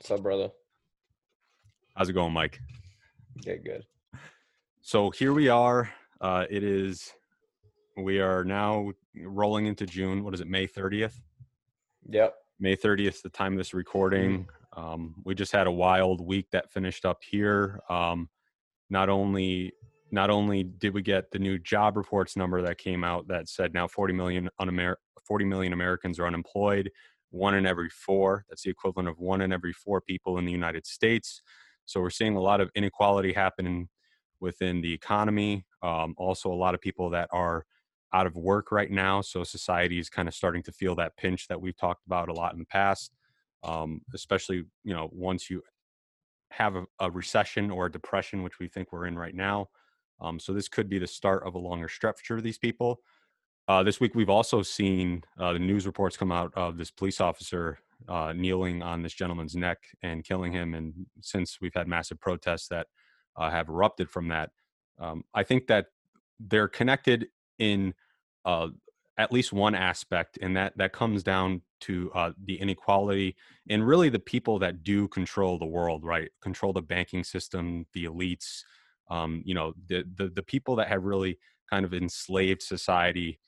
What's up, brother? How's it going, Mike? Okay, good. So here we are. Uh, it is, we are now rolling into June. What is it, May 30th? Yep. May 30th, the time of this recording. Um, we just had a wild week that finished up here. Um, not only not only did we get the new job reports number that came out that said now 40 million un- 40 million Americans are unemployed, one in every four. That's the equivalent of one in every four people in the United States. So we're seeing a lot of inequality happening within the economy. Um, also, a lot of people that are out of work right now. So society is kind of starting to feel that pinch that we've talked about a lot in the past, um, especially you know once you have a, a, recession or a depression, which we think we're in right now. Um, so this could be the start of a longer stretch for these people. Uh, this week, we've also seen uh, the news reports come out of this police officer uh, kneeling on this gentleman's neck and killing him. And since we've had massive protests that uh, have erupted from that, um, I think that they're connected in uh, at least one aspect, and that that comes down to uh, the inequality and really the people that do control the world, right? Control the banking system, the elites, um, you know, the, the the people that have really kind of enslaved society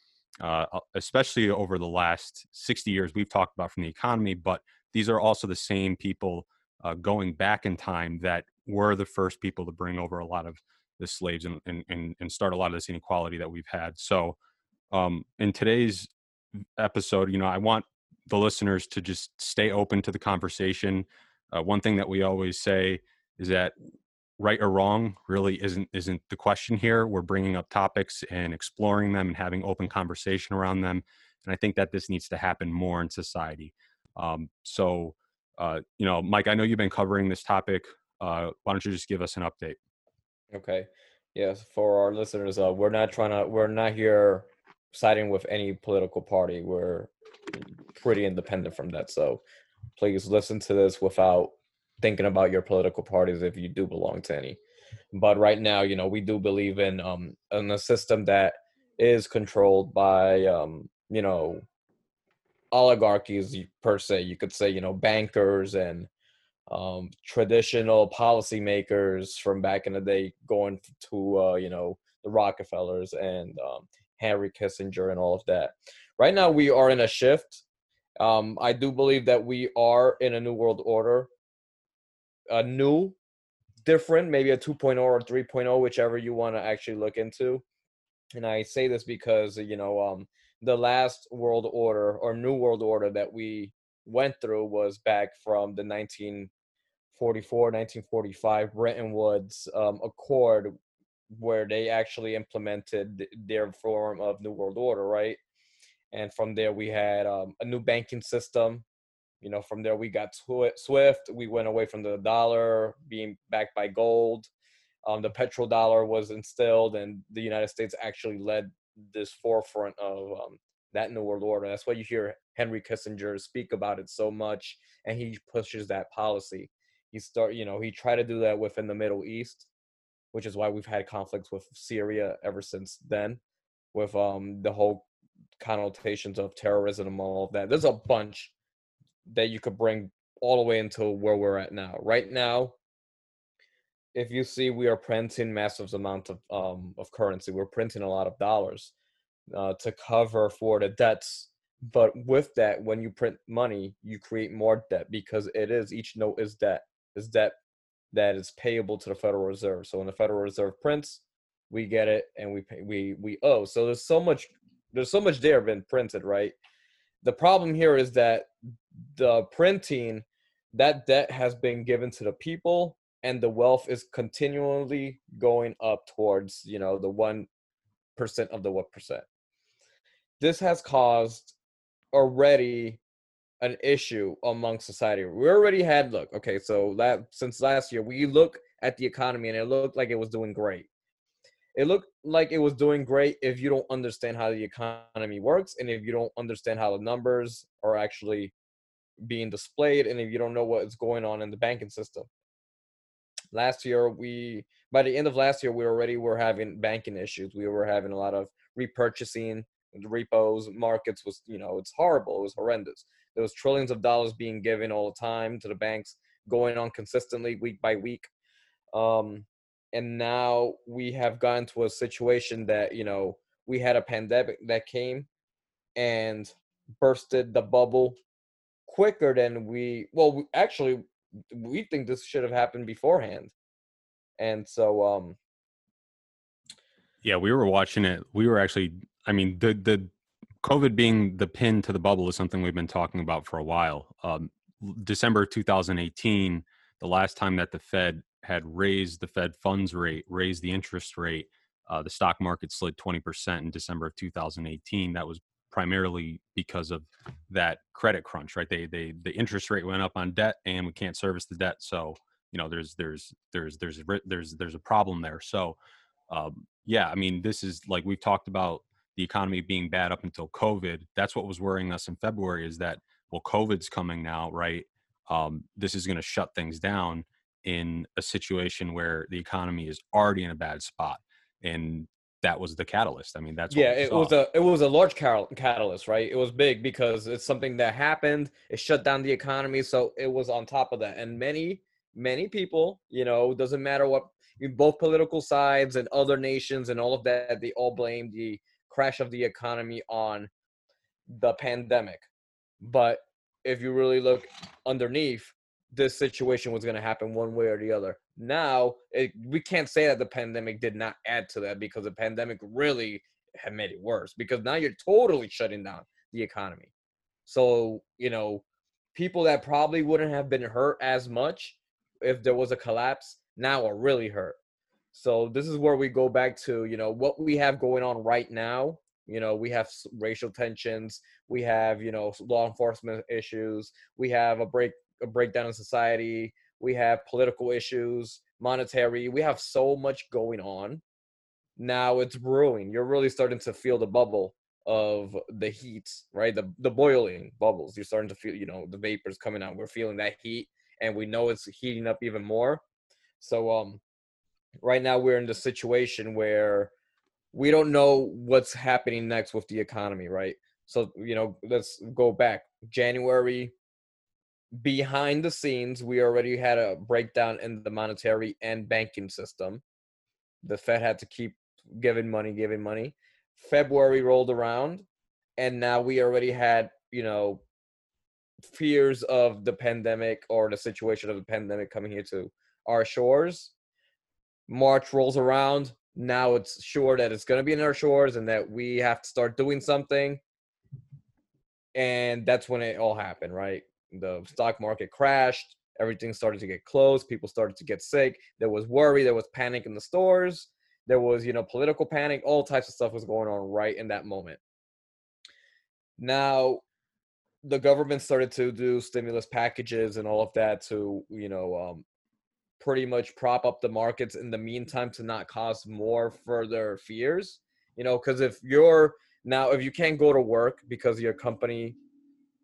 uh, especially over the last 60 years we've talked about from the economy but these are also the same people uh, going back in time that were the first people to bring over a lot of the slaves and, and, and start a lot of this inequality that we've had. So um, in today's episode you know i want the listeners to just stay open to the conversation. Uh, one thing that we always say is that right or wrong really isn't isn't the question here. We're bringing up topics and exploring them and having open conversation around them and i think that this needs to happen more in society. Um, so uh, you know mike i know you've been covering this topic uh, why don't you just give us an update? Okay. Yes for our listeners uh, we're not trying to we're not here siding with any political party. We're pretty independent from that so please listen to this without thinking about your political parties if you do belong to any. But right now, you know, we do believe in um in a system that is controlled by um, you know, oligarchies per se. You could say, you know, bankers and um, traditional policymakers from back in the day, going to uh, you know the Rockefellers and um, Henry Kissinger and all of that. Right now, we are in a shift. Um, I do believe that we are in a new world order a new, different, maybe a 2.0 or 3.0, whichever you want to actually look into. And I say this because you know um, the last world order or new world order that we went through was back from the 1944 1945 Bretton Woods um, Accord, where they actually implemented their form of new world order, right? And from there, we had um, a new banking system you know, from there we got Swift. We went away from the dollar being backed by gold. Um, the petrodollar was instilled, and the United States actually led this forefront of um, that new world order. That's why you hear Henry Kissinger speak about it so much, and he pushes that policy. He start, you know, he tried to do that within the Middle East, which is why we've had conflicts with Syria ever since then, with um the whole connotations of terrorism and all of that. There's a bunch that you could bring all the way into where we're at now. Right now, if you see, we are printing massive amounts of um, of currency. We're printing a lot of dollars uh, to cover for the debts. But with that, when you print money, you create more debt because it is each note is debt is debt that is payable to the Federal Reserve. So when the Federal Reserve prints, we get it and we pay, we we owe. So there's so much there's so much there been printed, right? The problem here is that the printing, that debt has been given to the people, and the wealth is continually going up towards you know the one percent of the what percent. This has caused already an issue among society. We already had look okay, so that since last year we look at the economy and it looked like it was doing great it looked like it was doing great if you don't understand how the economy works and if you don't understand how the numbers are actually being displayed and if you don't know what is going on in the banking system. Last year we by the end of last year we already were having banking issues. We were having a lot of repurchasing repos markets was you know it's horrible it was horrendous. There was trillions of dollars being given all the time to the banks going on consistently week by week. Um, and now we have gotten to a situation that you know we had a pandemic that came and bursted the bubble quicker than we well we, actually we think this should have happened beforehand. And so um yeah we were watching it we were actually i mean the the covid being the pin to the bubble is something we've been talking about for a while. Um december 2018 the last time that the fed had raised the fed funds rate raised the interest rate uh, the stock market slid 20% in december of 2018 that was primarily because of that credit crunch, right? They they the interest rate went up on debt, and we can't service the debt. So you know, there's there's there's there's there's there's a problem there. So um, yeah, I mean, this is like we've talked about the economy being bad up until COVID. That's what was worrying us in February. Is that well, COVID's coming now, right? Um, this is going to shut things down in a situation where the economy is already in a bad spot and that was the catalyst. I mean, that's yeah. It was a it was a large catalyst, right? It was big because it's something that happened. It shut down the economy, so it was on top of that. And many many people, you know, doesn't matter what both political sides and other nations and all of that, they all blame the crash of the economy on the pandemic. But if you really look underneath, this situation was going to happen one way or the other. Now, it, we can't say that the pandemic did not add to that because the pandemic really had made it worse because now you're totally shutting down the economy. So, you know, people that probably wouldn't have been hurt as much if there was a collapse now are really hurt. So, this is where we go back to, you know, what we have going on right now. You know, we have racial tensions, we have, you know, law enforcement issues, we have a break a breakdown in society. We have political issues, monetary. We have so much going on. Now it's brewing. You're really starting to feel the bubble of the heat, right? The the boiling bubbles. You're starting to feel, you know, the vapors coming out. We're feeling that heat, and we know it's heating up even more. So um, right now we're in the situation where we don't know what's happening next with the economy, right? So you know, let's go back. January, behind the scenes, we already had a breakdown in the monetary and banking system. The Fed had to keep giving money, giving money. February rolled around, and now we already had, you know, fears of the pandemic or the situation of the pandemic coming here to our shores. March rolls around. Now it's sure that it's going to be in our shores and that we have to start doing something. And that's when it all happened, right? The stock market crashed everything started to get closed people started to get sick there was worry there was panic in the stores there was you know political panic all types of stuff was going on right in that moment. Now the government started to do stimulus packages and all of that to you know um, pretty much prop up the markets in the meantime to not cause more further fears you know because if you're now if you can't go to work because your company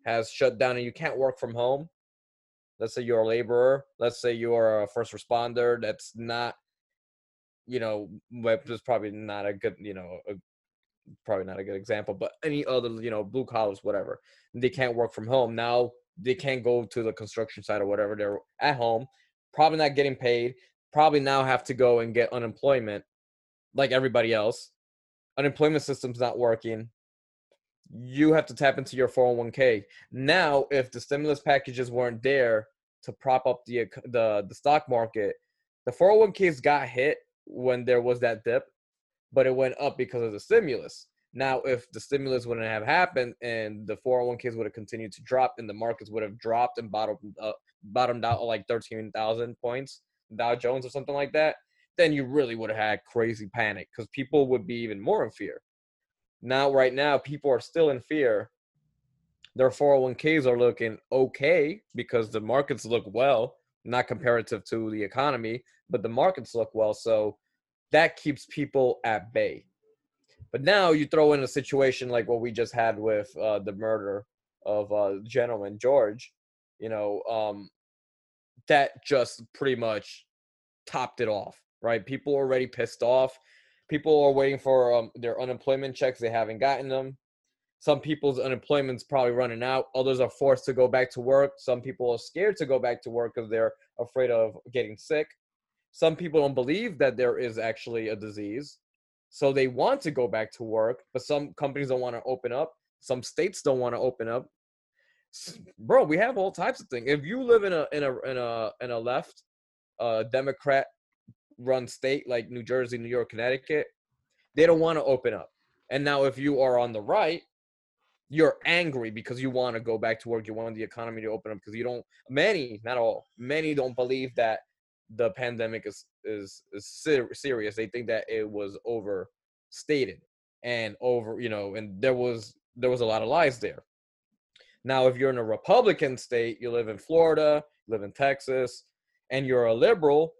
has shut down and you can't work from home, let's say you're a laborer, let's say you're a first responder that's not, you know, that's probably not a good, you know, a, probably not a good example, but any other, you know, blue collars, whatever, they can't work from home. Now they can't go to the construction site or whatever. They're at home, probably not getting paid, probably now have to go and get unemployment like everybody else. Unemployment system's not working you have to tap into your 401k. Now, if the stimulus packages weren't there to prop up the the the stock market, the 401ks got hit when there was that dip, but it went up because of the stimulus. Now, if the stimulus wouldn't have happened and the 401ks would have continued to drop and the markets would have dropped and bottomed bottomed out like 13,000 points, Dow Jones or something like that, then you really would have had crazy panic because people would be even more in fear. Now, right now, people are still in fear. Their 401ks are looking okay because the markets look well, not comparative to the economy, but the markets look well. So that keeps people at bay. But now you throw in a situation like what we just had with uh, the murder of uh, gentleman George, you know, um, that just pretty much topped it off, right? People are already pissed off people are waiting for um, their unemployment checks. They haven't gotten them. some people's unemployment's probably running out others are forced to go back to work some people are scared to go back to work because they're afraid of getting sick some people don't believe that there is actually a disease so they want to go back to work but some companies don't want to open up some states don't want to open up bro we have all types of things if you live in a in a in a in a left uh democrat run state like new jersey new york connecticut they don't want to open up. And now if you are on the right you're angry because you want to go back to work you want the economy to open up because you don't many not all many don't believe that the pandemic is is, is ser- serious. They think that it was overstated and over you know and there was there was a lot of lies there. Now if you're in a republican state you live in florida live in texas and you're a liberal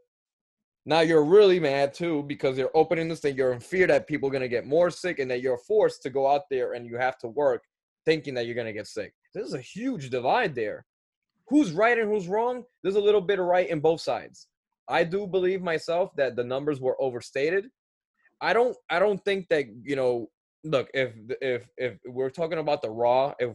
now you're really mad too because you're opening this thing you're in fear that people are going to get more sick and that you're forced to go out there and you have to work thinking that you're going to get sick. There's a huge divide there. Who's right and who's wrong? There's a little bit of right in both sides. I do believe myself that the numbers were overstated. I don't I don't think that, you know, look, if if if we're talking about the raw, if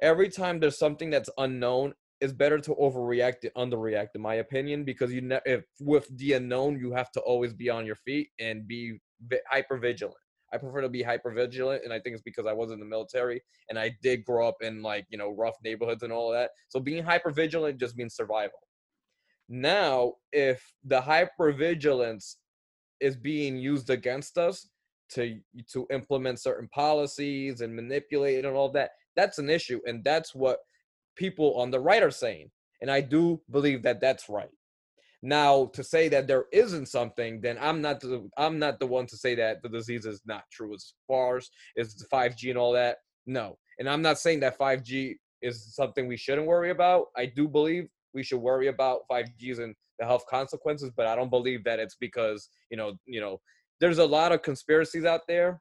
every time there's something that's unknown, it's better to overreact than underreact in my opinion because you ne- if with the unknown you have to always be on your feet and be hyper vigilant. I prefer to be hyper vigilant, and I think it's because I was in the military and I did grow up in like you know rough neighborhoods and all that. So being hyper vigilant just means survival. Now, if the hyper vigilance is being used against us to to implement certain policies and manipulate and all that, that's an issue, and that's what people on the right are saying. And I do believe that that's right. Now, to say that there isn't something, then I'm not the I'm not the one to say that the disease is not true as far as is 5G and all that. No, and I'm not saying that 5G is something we shouldn't worry about. I do believe we should worry about 5Gs and the health consequences, but I don't believe that it's because, you know, you know, there's a lot of conspiracies out there.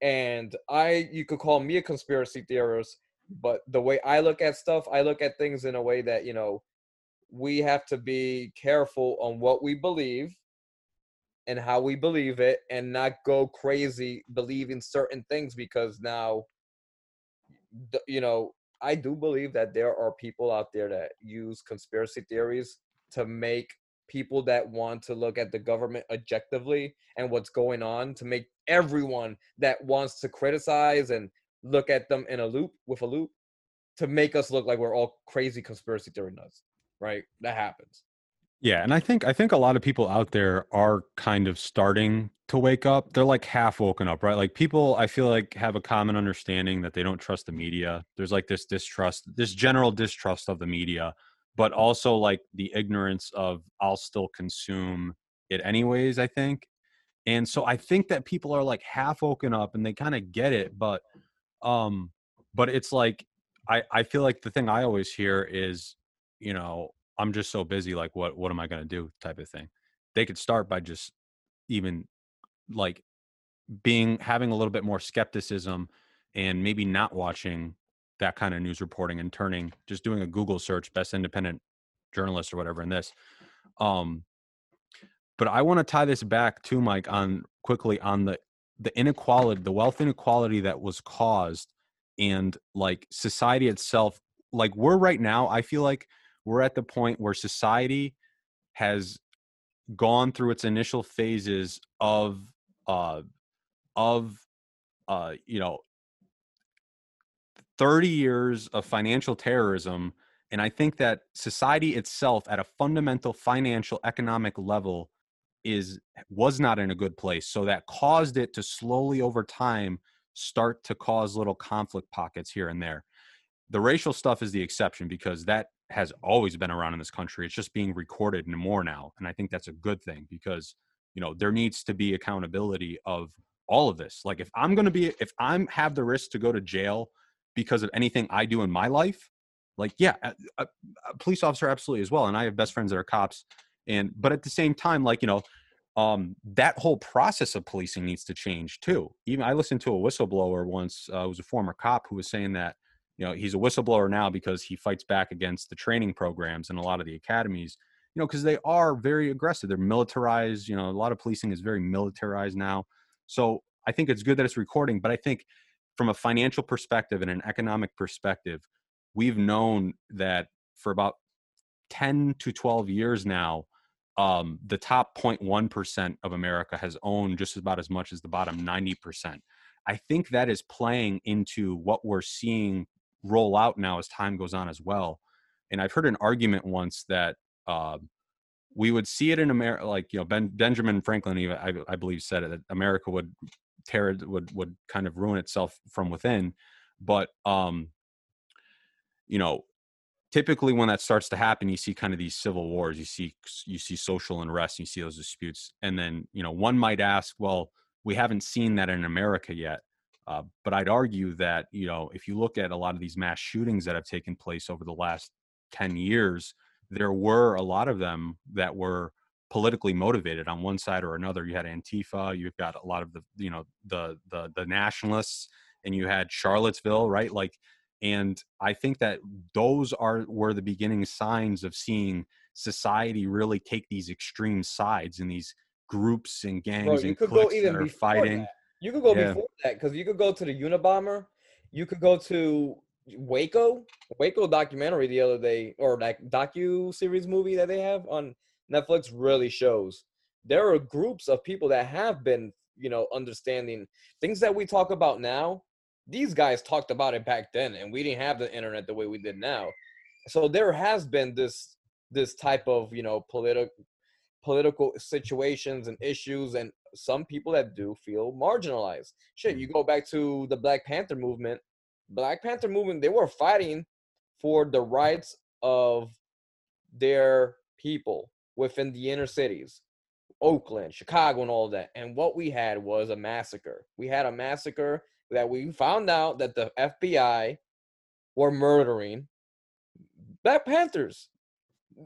And I you could call me a conspiracy theorist, but the way I look at stuff, I look at things in a way that, you know, we have to be careful on what we believe and how we believe it and not go crazy believing certain things because now you know I do believe that there are people out there that use conspiracy theories to make people that want to look at the government objectively and what's going on to make everyone that wants to criticize and look at them in a loop with a loop to make us look like we're all crazy conspiracy theory nuts right that happens yeah, and I think I think a lot of people out there are kind of starting to wake up. They're like half woken up, right? Like people I feel like have a common understanding that they don't trust the media. There's like this distrust, this general distrust of the media, but also like the ignorance of I'll still consume it anyways, I think. And so I think that people are like half woken up and they kind of get it, but um but it's like I I feel like the thing I always hear is, you know, I'm just so busy. Like, what what am I going to do? Type of thing. They could start by just even like being having a little bit more skepticism and maybe not watching that kind of news reporting and turning just doing a Google search, best independent journalist or whatever in this. Um, but I want to tie this back to Mike on quickly on the the inequality, the wealth inequality that was caused, and like society itself. Like we're right now, I feel like we're at the point where society has gone through its initial phases of uh of uh you know 30 years of financial terrorism and i think that society itself at a fundamental financial economic level is was not in a good place so that caused it to slowly over time start to cause little conflict pockets here and there the racial stuff is the exception because that has always been around in this country. It's just being recorded more now. And I think that's a good thing because, you know, there needs to be accountability of all of this. Like if I'm going to be, if I'm have the risk to go to jail because of anything I do in my life, like, yeah, a, a, police officer absolutely as well. And I have best friends that are cops. And, but at the same time, like, you know, um, that whole process of policing needs to change too. Even I listened to a whistleblower once, uh, was a former cop who was saying that, you know he's a whistleblower now because he fights back against the training programs and a lot of the academies you know because they are very aggressive they're militarized you know a lot of policing is very militarized now so i think it's good that it's recording but i think from a financial perspective and an economic perspective, we've known that for about 10 to 12 years now, um, the top 0.1% of America has owned just about as much as the bottom 90%. I think that is playing into what we're seeing roll out now as time goes on as well. And I've heard an argument once that uh, we would see it in America, like you know, ben, Benjamin Franklin, I, I believe, said it that America would tear would would kind of ruin itself from within. But um, you know, typically when that starts to happen you see kind of these civil wars you see you see social unrest you see those disputes and then you know one might ask well we haven't seen that in america yet uh, but i'd argue that you know if you look at a lot of these mass shootings that have taken place over the last 10 years there were a lot of them that were politically motivated. On one side or another you had antifa you've got a lot of the you know the the the nationalists and you had charlottesville right? Like and i think that those are were the beginning signs of seeing society really take these extreme sides and these groups and gangs Bro, and cliques that are fighting that. you could go yeah. before that because you could go to the unabomber you could go to waco waco documentary the other day or that docu series movie that they have on netflix really shows there are groups of people that have been you know understanding things that we talk about now these guys talked about it back then and we didn't have the internet the way we did now. So there has been this this type of you know political political situations and issues and some people that do feel marginalized. Shit you mm. go back to the black panther movement black panther movement they were fighting for the rights of their people within the inner cities oakland chicago and all that and what we had was a massacre. We had a massacre that we found out that the FBI were murdering Black Panthers.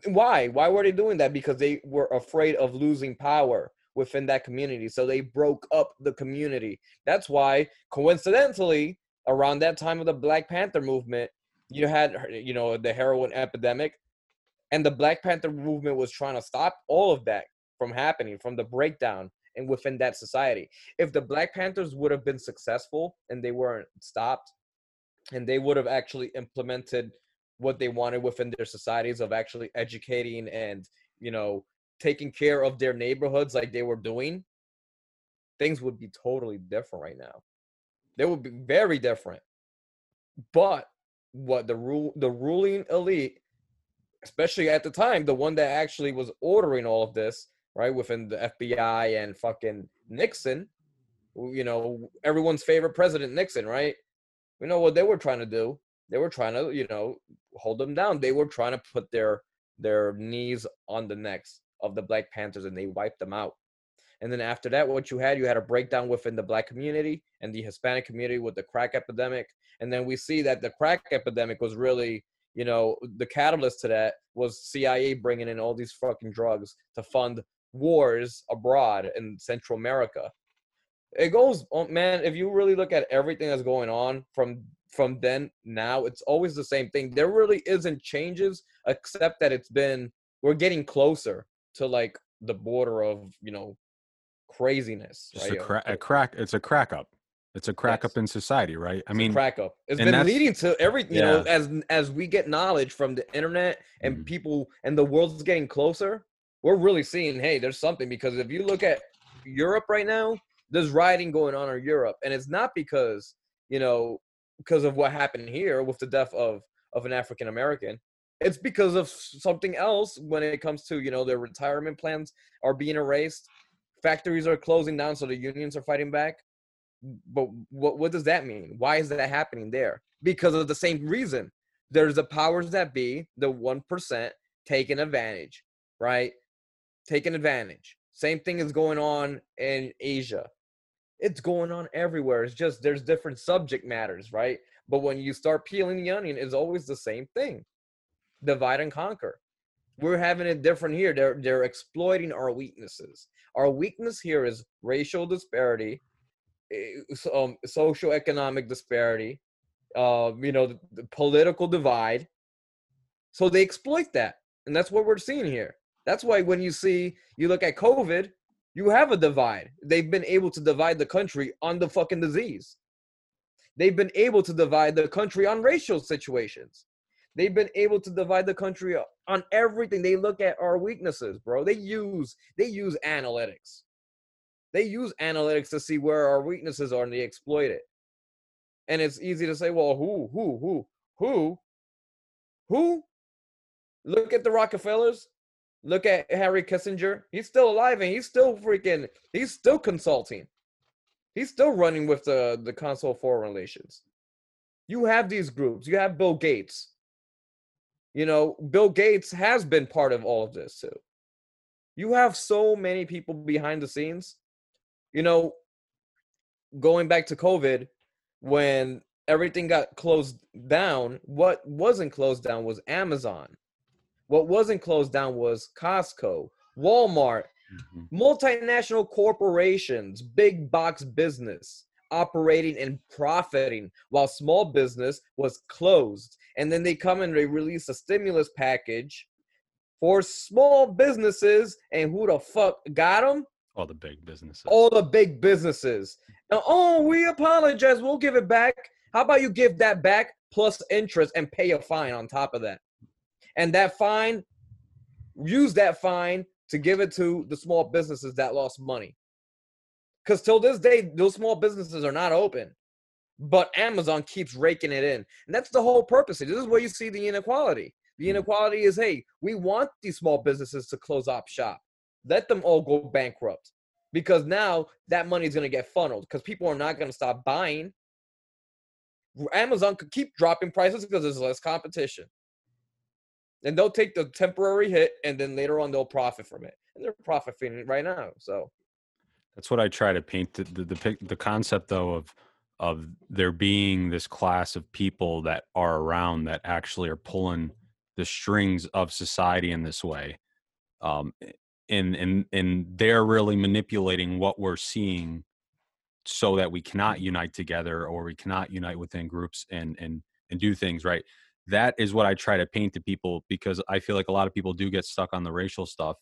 Why? Why were they doing that? Because they were afraid of losing power within that community. So they broke up the community. That's why, coincidentally, around that time of the Black Panther movement, you had, you know, the heroin epidemic, and the Black Panther movement was trying to stop all of that from happening, from the breakdown and within that society. If the Black Panthers would have been successful and they weren't stopped, and they would have actually implemented what they wanted within their societies of actually educating and you know taking care of their neighborhoods like they were doing, things would be totally different right now. They would be very different. But what the rule the ruling elite especially at the time the one that actually was ordering all of this right? Within the FBI and fucking Nixon, you know, everyone's favorite president, Nixon, right? We know what they were trying to do. They were trying to, you know, hold them down. They were trying to put their their knees on the necks of the Black Panthers and they wiped them out. And then after that, what you had, you had a breakdown within the black community and the Hispanic community with the crack epidemic. And then we see that the crack epidemic was really, you know, the catalyst to that was CIA bringing in all these fucking drugs to fund wars abroad in Central America. It goes, oh, man. If you really look at everything that's going on from from then now, it's always the same thing. There really isn't changes, except that it's been we're getting closer to like the border of you know craziness. Just right? a, cra- a crack. It's a crack up. It's a crack yes. up in society, right? I it's mean, crack up. It's been leading to everything. You yeah. know, as as we get knowledge from the internet and mm. people and the world's getting closer, we're really seeing, hey, there's something because if you look at Europe right now, there's rioting going on in Europe, and it's not because you know because of what happened here with the death of of an African American. It's because of something else when it comes to you know their retirement plans are being erased, factories are closing down, so the unions are fighting back. But what what does that mean? Why is that happening there? Because of the same reason. There's the powers that be, the one percent taking advantage, right? Taking advantage. Same thing is going on in Asia. It's going on everywhere. It's just there's different subject matters, right? But when you start peeling the onion, it's always the same thing. Divide and conquer. We're having it different here. They're they're exploiting our weaknesses. Our weakness here is racial disparity, eh, um, social economic disparity, uh, you know, the, the political divide. So they exploit that, and that's what we're seeing here. That's why when you see, you look at COVID, you have a divide. They've been able to divide the country on the fucking disease. They've been able to divide the country on racial situations. They've been able to divide the country on everything. They look at our weaknesses, bro. They use they use analytics. They use analytics to see where our weaknesses are and they exploit it. And it's easy to say, well, who, who, who, who, who? Look at the Rockefellers. Look at Harry Kissinger. He's still alive and he's still freaking, he's still consulting. He's still running with the, the Council of Foreign Relations. You have these groups. You have Bill Gates. You know, Bill Gates has been part of all of this too. You have so many people behind the scenes. You know, going back to COVID, when everything got closed down, what wasn't closed down was Amazon. What wasn't closed down was Costco, Walmart, mm-hmm. multinational corporations, big box business operating and profiting while small business was closed. And then they come and they release a stimulus package for small businesses. And who the fuck got them? All the big businesses. All the big businesses. Now, oh, we apologize. We'll give it back. How about you give that back plus interest and pay a fine on top of that? And that fine, use that fine to give it to the small businesses that lost money. Because till this day, those small businesses are not open. But Amazon keeps raking it in. And that's the whole purpose. This is where you see the inequality. The mm-hmm. inequality is hey, we want these small businesses to close up shop. Let them all go bankrupt. Because now that money is going to get funneled because people are not going to stop buying. Amazon could keep dropping prices because there's less competition. And they'll take the temporary hit and then later on they'll profit from it. And they're profiting it right now. So that's what I try to paint the the, the, the concept though of of there being this class of people that are around that actually are pulling the strings of society in this way. Um, and and and they're really manipulating what we're seeing so that we cannot unite together or we cannot unite within groups and and and do things right that is what i try to paint to people because i feel like a lot of people do get stuck on the racial stuff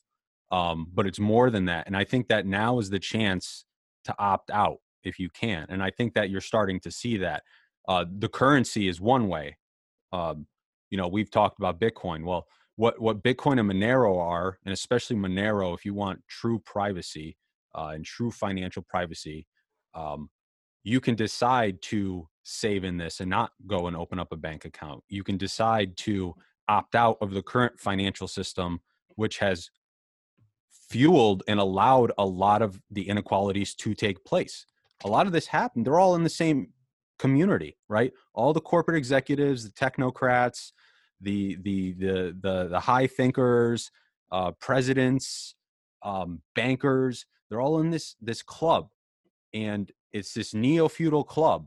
um, but it's more than that and i think that now is the chance to opt out if you can and i think that you're starting to see that uh, the currency is one way um, you know we've talked about bitcoin well what what bitcoin and monero are and especially monero if you want true privacy uh, and true financial privacy um, you can decide to save in this and not go and open up a bank account. You can decide to opt out of the current financial system, which has fueled and allowed a lot of the inequalities to take place. A lot of this happened. They're all in the same community, right? All the corporate executives, the technocrats, the the the the, the high thinkers, uh, presidents, um, bankers. They're all in this this club and it's this neo-feudal club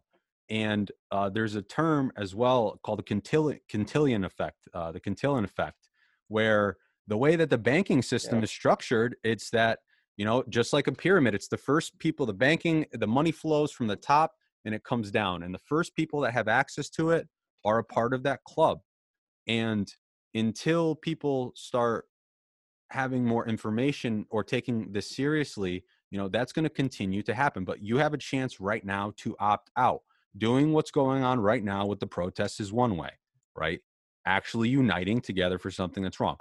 and uh, there's a term as well called the Cantillon, Cantillon effect uh, the Cantillon effect where the way that the banking system yeah. is structured it's that you know just like a pyramid it's the first people the banking the money flows from the top and it comes down and the first people that have access to it are a part of that club and until people start having more information or taking this seriously you know that's going to continue to happen but you have a chance right now to opt out doing what's going on right now with the protests is one way right? Actually uniting together for something that's wrong.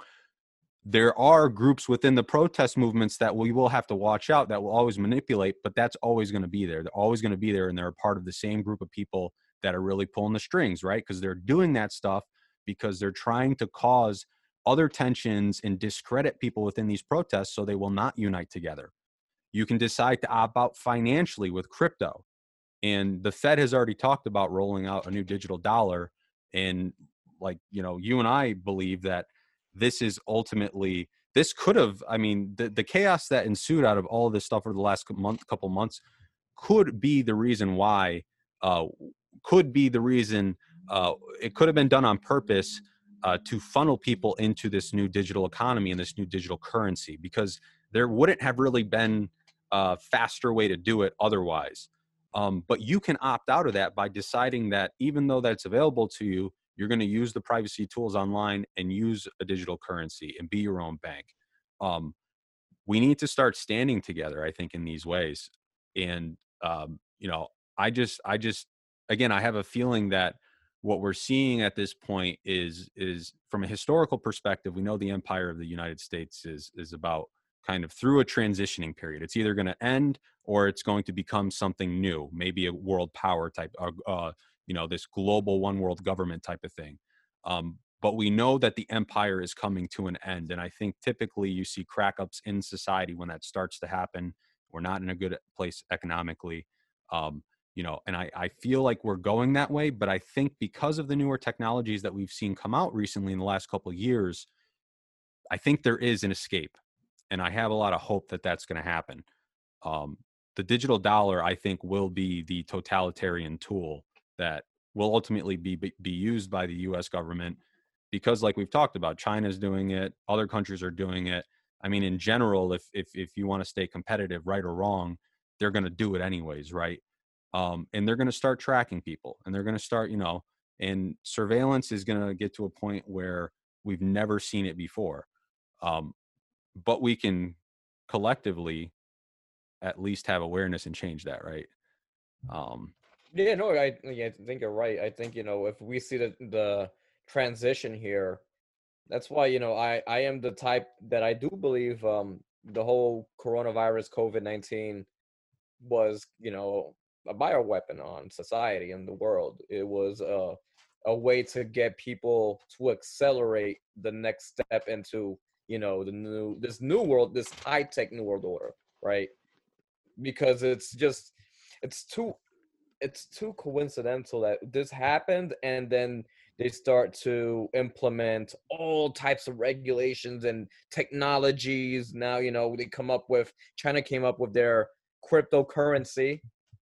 There are groups within the protest movements that we will have to watch out that will always manipulate but that's always going to be there. They're always going to be there and they're a part of the same group of people that are really pulling the strings right? Because they're doing that stuff because they're trying to cause other tensions and discredit people within these protests so they will not unite together. You can decide to opt out financially with crypto. And the Fed has already talked about rolling out a new digital dollar. And like, you know, you and I believe that this is ultimately this could have i mean the, the chaos that ensued out of all of this stuff over the last month couple months could be the reason why uh, could be the reason uh, it could have been done on purpose uh, to funnel people into this new digital economy and this new digital currency because there wouldn't have really been a faster way to do it otherwise. Um, but you can opt out of that by deciding that even though that's available to you, you're going to use the privacy tools online and use a digital currency and be your own bank. Um, we need to start standing together, I think, in these ways. And um, you know, I just, I just again, I have a feeling that what we're seeing at this point is is from a historical perspective, we know the empire of the United States is is about kind of through a transitioning period. It's either going to end or it's going to become something new, maybe a world power type, uh, uh, you know, this global one world government type of thing. Um, but we know that the empire is coming to an end, and I think typically you see crack ups in society when that starts to happen. We're not in a good place economically. Um, you know and I, I feel like we're going that way but i think because of the newer technologies that we've seen come out recently in the last couple of years i think there is an escape and i have a lot of hope that that's going to happen. Um, the digital dollar i think will be the totalitarian tool that will ultimately be be used by the us government because like we've talked about china's doing it other countries are doing it. I mean in general if if, if you want to stay competitive right or wrong they're going to do it anyways right? Um, and they're going to start tracking people and they're going to start you know and surveillance is going to get to a point where we've never seen it before. Um, but we can collectively at least have awareness and change that right um, yeah no I, I think you're right i think you know if we see the the transition here that's why you know i i am the type that i do believe um the whole coronavirus covid-19 was you know a bioweapon on society and the world. It was a a way to get people to accelerate the next step into you know the new this new world, this high tech new world order, right? Because it's just it's too it's too coincidental that this happened and then they start to implement all types of regulations and technologies. Now you know they come up with china came up with their cryptocurrency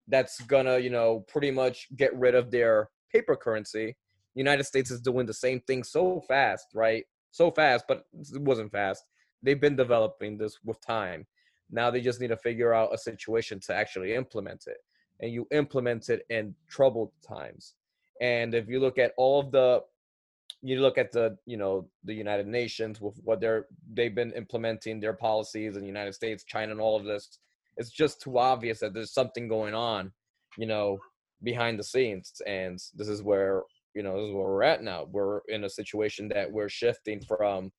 that's gonna you know pretty much get rid of their paper currency. United states is doing the same thing so fast right so fast but it wasn't fast they've been developing this with time now they just need to figure out a situation to actually implement it and you implement it in troubled times and if you look at all of the you look at the you know the united nations with what they're they've been implementing their policies in the united states china and all of this it's just too obvious that there's something going on, you know, behind the scenes. And this is where, you know, this is where we're at now. We're in a situation that we're shifting from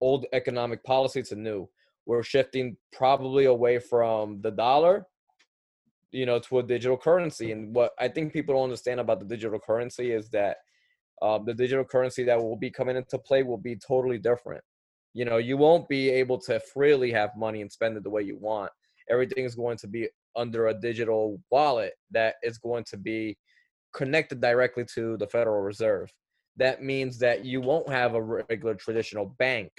old economic policy to new. We're shifting probably away from the dollar, you know, to a digital currency. And what I think people don't understand about the digital currency is that um, the digital currency that will be coming into play will be totally different. You know, you won't be able to freely have money and spend it the way you want everything is going to be under a digital wallet that is going to be connected directly to the Federal Reserve. That means that you won't have a regular traditional bank.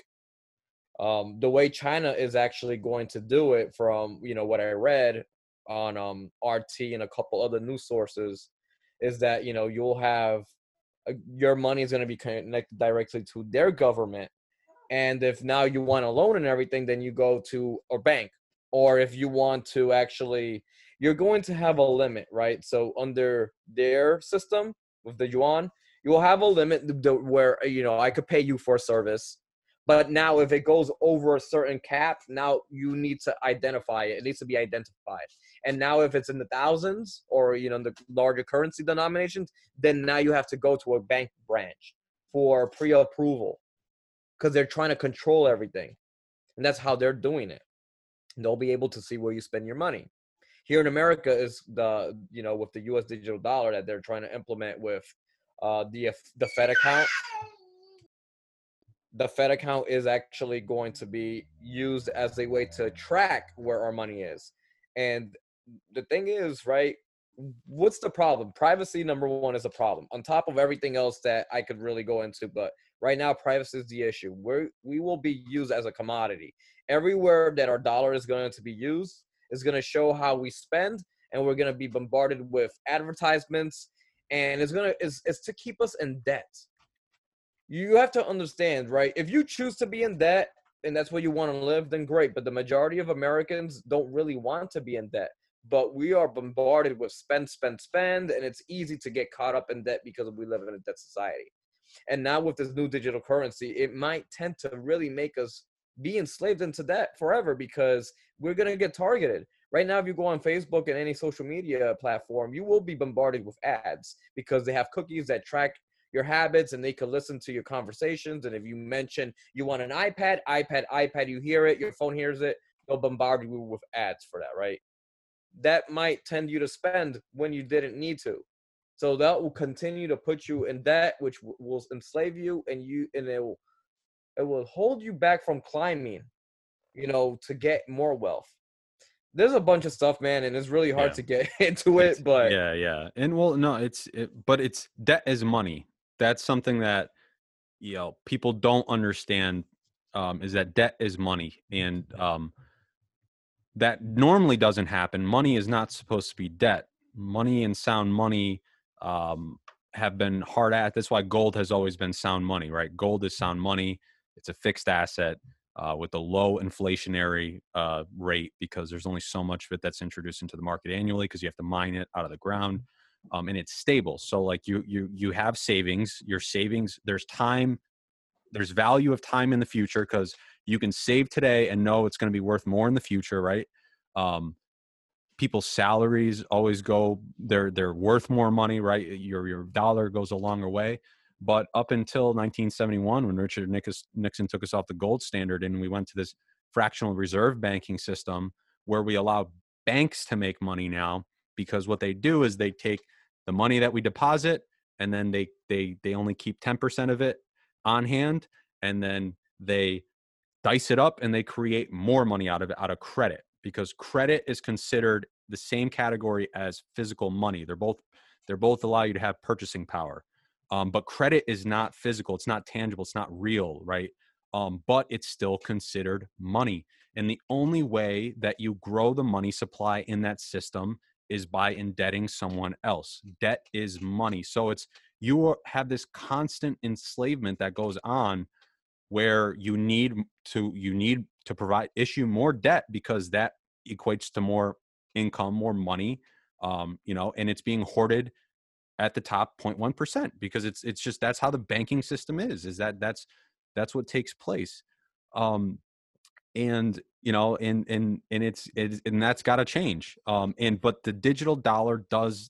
Um, the way China is actually going to do it, from you know what I read on um, RT and a couple other news sources, is that you know you'll have uh, your money is going to be connected directly to their government, and if now you want a loan and everything, then you go to a bank or if you want to actually you're going to have a limit right? So under their system with the yuan you will have a limit where uh, you know i could pay you for service but now if it goes over a certain cap now you need to identify it it needs to be identified and now if it's in the thousands or you know the larger currency denominations then now you have to go to a bank branch for pre-approval because they're trying to control everything and that's how they're doing it. They'll be able to see where you spend your money here in america is the you know with the us digital dollar that they're trying to implement with uh, the the fed account. The fed account is actually going to be used as a way to track where our money is. And the thing is right what's the problem? Privacy number one is a problem on top of everything else that i could really go into but right now privacy is the issue. We we will be used as a commodity. Everywhere that our dollar is going to be used is going to show how we spend and we're going to be bombarded with advertisements and it's going to is it's to keep us in debt. You have to understand right if you choose to be in debt and that's where you want to live then great but the majority of americans don't really want to be in debt. But we are bombarded with spend spend spend and it's easy to get caught up in debt because we live in a debt society. And now with this new digital currency it might tend to really make us be enslaved into that forever because we're going to get targeted. Right now, if you go on Facebook and any social media platform, you will be bombarded with ads because they have cookies that track your habits and they can listen to your conversations. And if you mention you want an iPad, iPad, iPad, you hear it, your phone hears it, they'll bombard you with ads for that, right? That might tend you to spend when you didn't need to. So that will continue to put you in debt, which will enslave you, and you and it will it will hold you back from climbing, you know, to get more wealth. There's a bunch of stuff, man, and it's really hard yeah. to get into it. But yeah, yeah, and well, no, it's it, but it's debt is money. That's something that you know people don't understand. Um, is that debt is money, and um, that normally doesn't happen. Money is not supposed to be debt. Money and sound money um, have been hard at. That's why gold has always been sound money, right? Gold is sound money. It's a fixed asset uh, with a low inflationary uh, rate because there's only so much of it that's introduced into the market annually because you have to mine it out of the ground, um, and it's stable. So like you you you have savings. Your savings there's time, there's value of time in the future because you can save today and know it's going to be worth more in the future, right? Um, people's salaries always go they're they're worth more money right your your dollar goes a longer way but up until 1971 when richard nixon took us off the gold standard and we went to this fractional reserve banking system where we allow banks to make money now because what they do is they take the money that we deposit and then they they they only keep 10% of it on hand and then they dice it up and they create more money out of it out of credit because credit is considered the same category as physical money. They're both they're both allow you to have purchasing power. Um, but credit is not physical. It's not tangible. It's not real, right? Um, but it's still considered money. And the only way that you grow the money supply in that system is by indebting someone else. Debt is money. So it's you have this constant enslavement that goes on where you need to you need to provide issue more debt because that equates to more income more money um, you know and it's being hoarded at the top 0.1% because it's it's just that's how the banking system is is that that's that's what takes place um and you know and and and it's, it's and that's got to change um and but the digital dollar does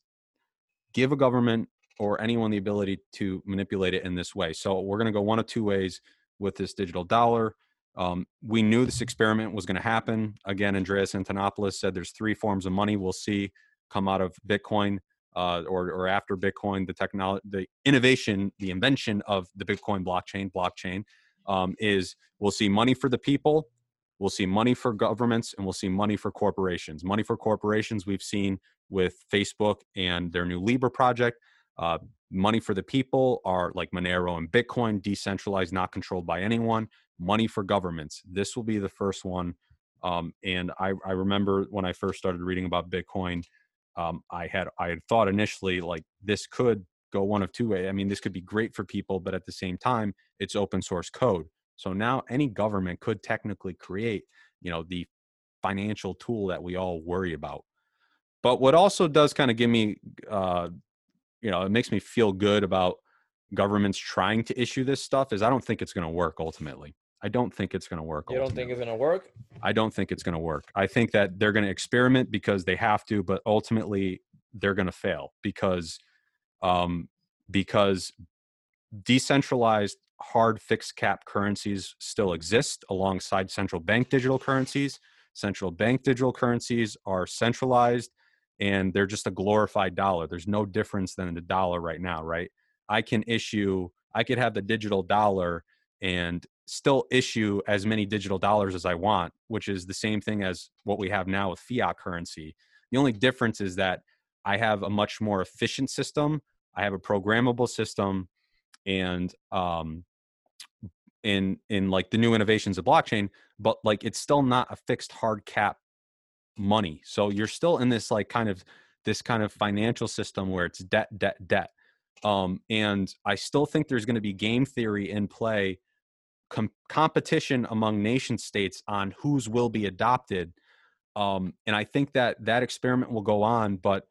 give a government or anyone the ability to manipulate it in this way so we're going to go one of two ways with this digital dollar. Um, we knew this experiment was going to happen. Again, Andreas Antonopoulos said there's three forms of money we'll see come out of Bitcoin uh, or, or after Bitcoin. The technology, the innovation, the invention of the Bitcoin blockchain, blockchain um, is we'll see money for the people, we'll see money for governments, and we'll see money for corporations. Money for corporations we've seen with Facebook and their new Libra project. Uh, money for the people are like Monero and Bitcoin, decentralized, not controlled by anyone. Money for governments. This will be the first one. Um, and I, I remember when I first started reading about Bitcoin, um, I had I had thought initially like this could go one of two ways. I mean, this could be great for people, but at the same time, it's open source code. So now any government could technically create, you know, the financial tool that we all worry about. But what also does kind of give me uh, you know it makes me feel good about governments trying to issue this stuff is I don't think it's going to work ultimately. I don't think it's going to work. You don't think it's going to work? I don't think it's going to work. I think that they're going to experiment because they have to, but ultimately they're going to fail because um, because decentralized hard fixed cap currencies still exist alongside central bank digital currencies. Central bank digital currencies are centralized and they're just a glorified dollar. There's no difference than the dollar right now, right? I can issue, I could have the digital dollar and still issue as many digital dollars as I want, which is the same thing as what we have now with fiat currency. The only difference is that I have a much more efficient system. I have a programmable system, and um, in in like the new innovations of blockchain, but like it's still not a fixed hard cap money. So you're still in this like kind of this kind of financial system where it's debt, debt, debt. Um, and I still think there's going to be game theory in play, com- competition among nation states on whose will be adopted. Um, and I think that that experiment will go on, but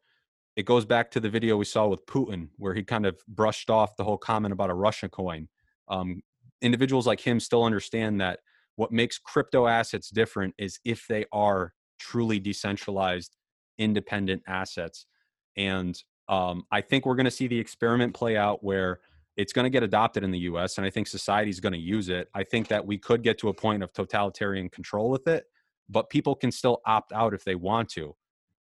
it goes back to the video we saw with Putin, where he kind of brushed off the whole comment about a Russia coin. Um, individuals like him still understand that what makes crypto assets different is if they are truly decentralized, independent assets. And um, I think we're going to see the experiment play out where it's going to get adopted in the US, and I think society is going to use it. I think that we could get to a point of totalitarian control with it, but people can still opt out if they want to,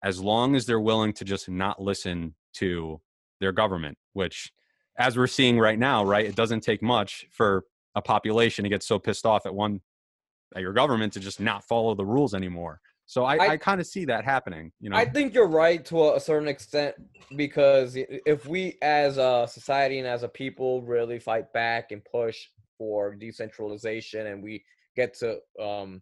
as long as they're willing to just not listen to their government, which, as we're seeing right now, right, it doesn't take much for a population to get so pissed off at one at your government to just not follow the rules anymore. So I, I, I kind of see that happening. You know, I think you're right to a certain extent because if we, as a society and as a people, really fight back and push for decentralization, and we get to, um,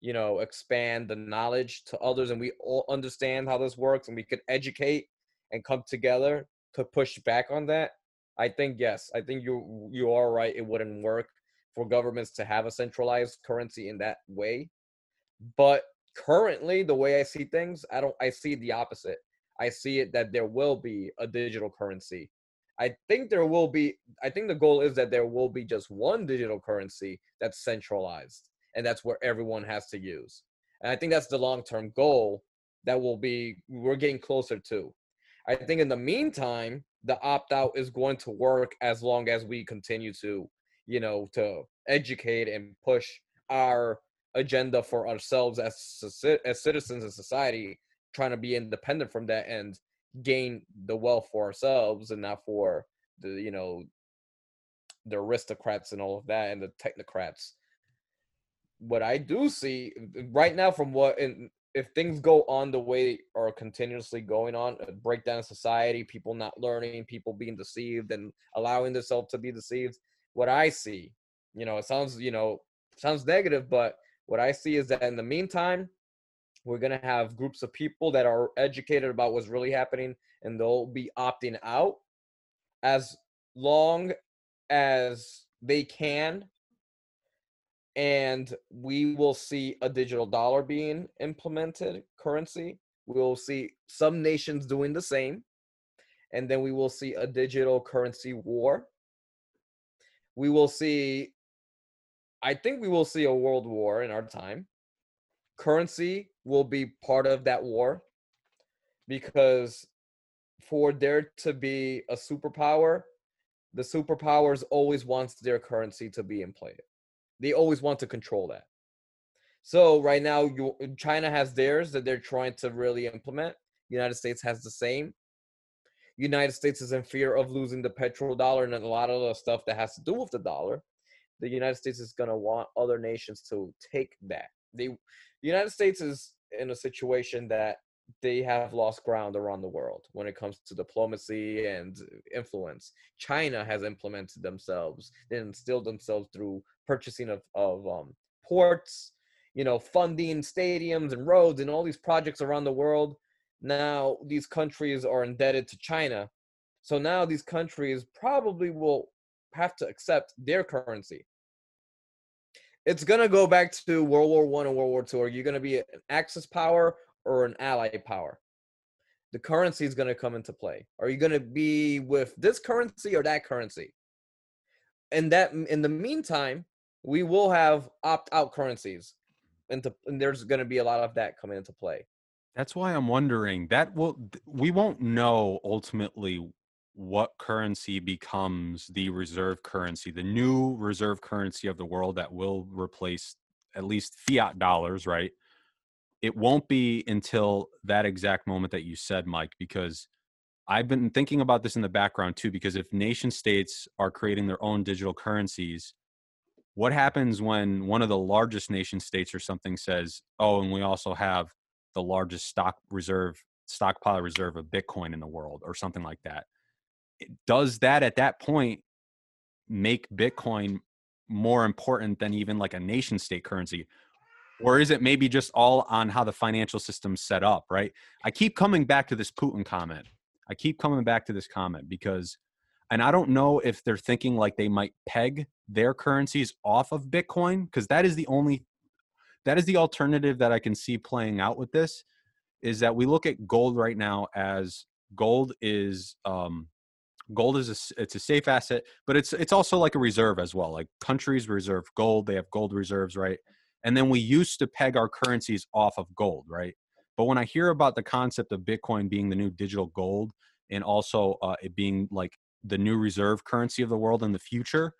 you know, expand the knowledge to others, and we all understand how this works, and we could educate and come together to push back on that. I think yes, I think you you are right. It wouldn't work for governments to have a centralized currency in that way, but currently the way I see things, I don't I see the opposite. I see it that there will be a digital currency. I think there will be I think the goal is that there will be just one digital currency that's centralized and that's where everyone has to use. And I think that's the long-term goal that will be we're getting closer to. I think in the meantime, the opt-out is going to work as long as we continue to, you know, to educate and push our agenda for ourselves as as citizens of society, trying to be independent from that and gain the wealth for ourselves and not for the you know the aristocrats and all of that and the technocrats. What I do see right now, from what in, if things go on the way are continuously going on, a breakdown of society, people not learning, people being deceived and allowing themselves to be deceived. What I see, you know, it sounds, you know, sounds negative, but what I see is that in the meantime, we're going to have groups of people that are educated about what's really happening and they'll be opting out as long as they can. And we will see a digital dollar being implemented, currency. We will see some nations doing the same. And then we will see a digital currency war. We will see I think we will see a world war in our time. Currency will be part of that war because for there to be a superpower, the superpowers always wants their currency to be in play. They always want to control that. So right now, you, China has theirs that they're trying to really implement. United States has the same. United States is in fear of losing the petrodollar and a lot of the stuff that has to do with the dollar the United States is going to want other nations to take that. They, the United States is in a situation that they have lost ground around the world when it comes to diplomacy and influence. China has implemented themselves and instilled themselves through purchasing of, of um, ports, you know, funding stadiums and roads and all these projects around the world. Now these countries are indebted to China. So now these countries probably will have to accept their currency. It's gonna go back to World War One and World War Two. Are you gonna be an Axis power or an Allied power? The currency is gonna come into play. Are you gonna be with this currency or that currency? And that in the meantime, we will have opt-out currencies, into, and there's gonna be a lot of that coming into play. That's why I'm wondering that will we won't know ultimately what currency becomes the reserve currency, the new reserve currency of the world that will replace at least fiat dollars, right? It won't be until that exact moment that you said, Mike, because I've been thinking about this in the background too, because if nation states are creating their own digital currencies, what happens when one of the largest nation states or something says, oh, and we also have the largest stock reserve, stockpile reserve of Bitcoin in the world or something like that? Does that at that point make Bitcoin more important than even like a nation state currency? Or is it maybe just all on how the financial system's set up, right? I keep coming back to this Putin comment. I keep coming back to this comment because, and I don't know if they're thinking like they might peg their currencies off of Bitcoin, because that is the only, that is the alternative that I can see playing out with this is that we look at gold right now as gold is um, gold is a, it's a safe asset but it's it's also like a reserve as well like countries reserve gold they have gold reserves right And then we used to peg our currencies off of gold, right? But when I hear about the concept of Bitcoin being the new digital gold and also uh, it being like the new reserve currency of the world in the future,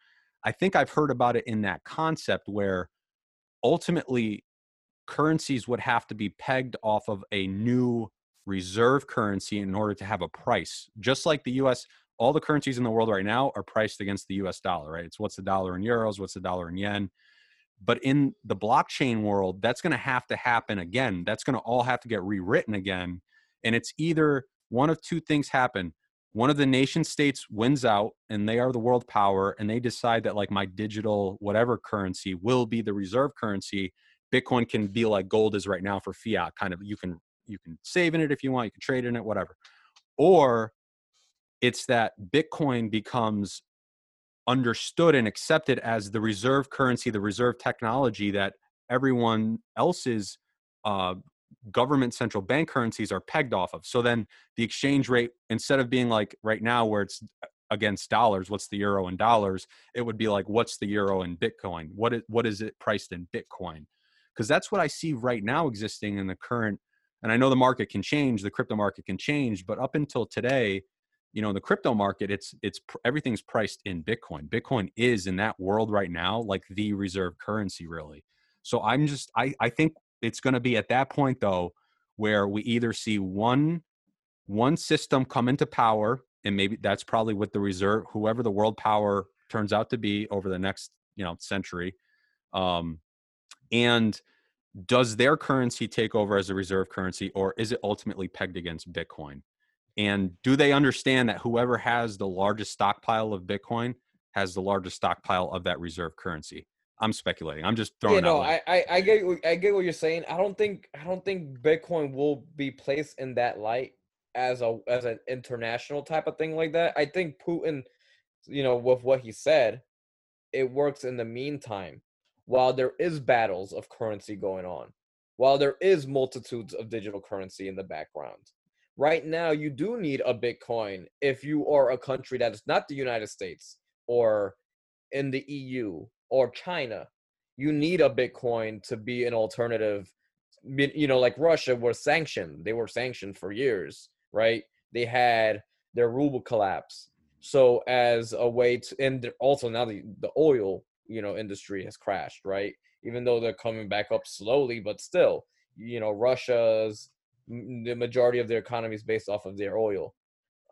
I think I've heard about it in that concept where ultimately currencies would have to be pegged off of a new reserve currency in order to have a price. Just like the US, all the currencies in the world right now are priced against the US dollar, right? It's what's the dollar in euros, what's the dollar in yen. But in the blockchain world, that's going to have to happen again. That's going to all have to get rewritten again. And it's either one of two things happen. One of the nation states wins out and they are the world power and they decide that like my digital whatever currency will be the reserve currency Bitcoin can be like gold is right now for fiat. Kind of you can you can save in it if you want, you can trade in it, whatever. Or it's that Bitcoin becomes understood and accepted as the reserve currency, the reserve technology that everyone else's uh, government central bank currencies are pegged off of. So then the exchange rate, instead of being like right now where it's against dollars, what's the euro in dollars, it would be like what's the euro in Bitcoin? What is, what is it priced in Bitcoin? because that's what I see right now existing in the current. And I know the market can change, the crypto market can change, but up until today, you know, in the crypto market, it's it's everything's priced in Bitcoin. Bitcoin is in that world right now like the reserve currency, really. So I'm just I I think it's going to be at that point though where we either see one one system come into power and maybe that's probably what the reserve whoever the world power turns out to be over the next you know century um and does their currency take over as a reserve currency or is it ultimately pegged against Bitcoin? And do they understand that whoever has the largest stockpile of Bitcoin has the largest stockpile of that reserve currency? I'm speculating. I'm just throwing. Yeah, no, I, I, I get I get what you're saying. I don't think I don't think Bitcoin will be placed in that light as a as an international type of thing like that. I think Putin, you know, with what he said, it works in the meantime while there is battles of currency going on, while there is multitudes of digital currency in the background. Right now, you do need a Bitcoin if you are a country that is not the United States or in the EU or China. You need a Bitcoin to be an alternative. You know, like Russia was sanctioned. They were sanctioned for years, right? They had their ruble collapse. So as a way to, and also now the, the oil you know industry has crashed right even though they're coming back up slowly but still you know russia's the majority of their economy is based off of their oil.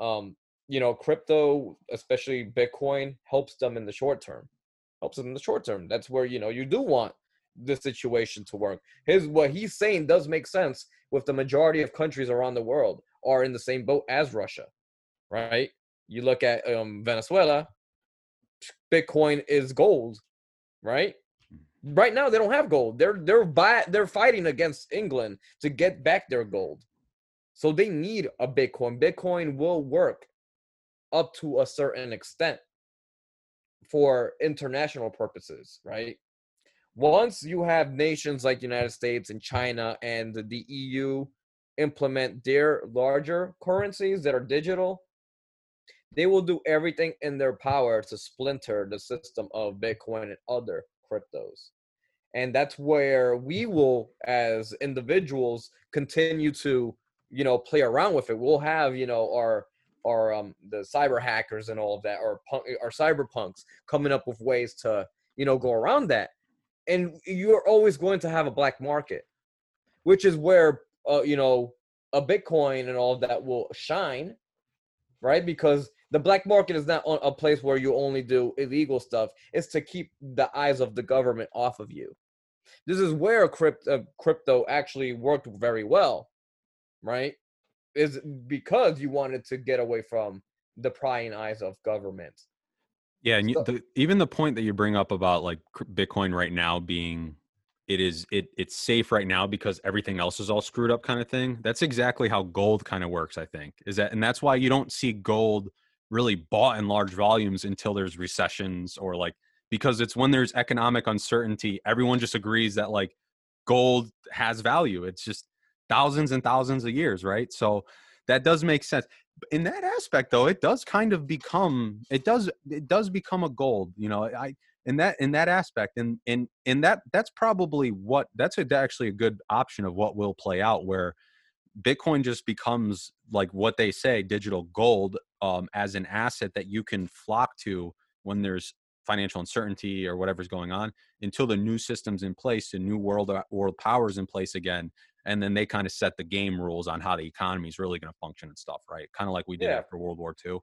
Um you know crypto especially bitcoin helps them in the short term helps them in the short term. That's where you know you do want the situation to work. His what he's saying does make sense with the majority of countries around the world are in the same boat as russia right? You look at um, venezuela Bitcoin is gold, right? Right now they don't have gold. They're they're buy, they're fighting against England to get back their gold. So they need a Bitcoin. Bitcoin will work up to a certain extent for international purposes, right? Once you have nations like the United States and China and the EU implement their larger currencies that are digital, they will do everything in their power to splinter the system of Bitcoin and other cryptos. And that's where we will, as individuals, continue to, you know, play around with it. We'll have, you know, our our um the cyber hackers and all of that, or punk, our cyberpunks coming up with ways to, you know, go around that. And you're always going to have a black market, which is where, uh, you know, a Bitcoin and all of that will shine, right? Because the black market is not a place where you only do illegal stuff. It's to keep the eyes of the government off of you. This is where crypto, uh, crypto actually worked very well, right? Is because you wanted to get away from the prying eyes of government. Yeah, and so, the, even the point that you bring up about like Bitcoin right now being it is it it's safe right now because everything else is all screwed up kind of thing. That's exactly how gold kind of works, I think. Is that and that's why you don't see gold really bought in large volumes until there's recessions or like because it's when there's economic uncertainty everyone just agrees that like gold has value it's just thousands and thousands of years right? So that does make sense. In that aspect though it does kind of become it does it does become a gold you know i in that in that aspect and and and that that's probably what that's a, actually a good option of what will play out where bitcoin just becomes like what they say digital gold um, as an asset that you can flock to when there's financial uncertainty or whatever's going on until the new systems in place and new world uh, world powers in place again and then they kind of set the game rules on how the economy is really going to function and stuff right kind of like we did yeah. after world war ii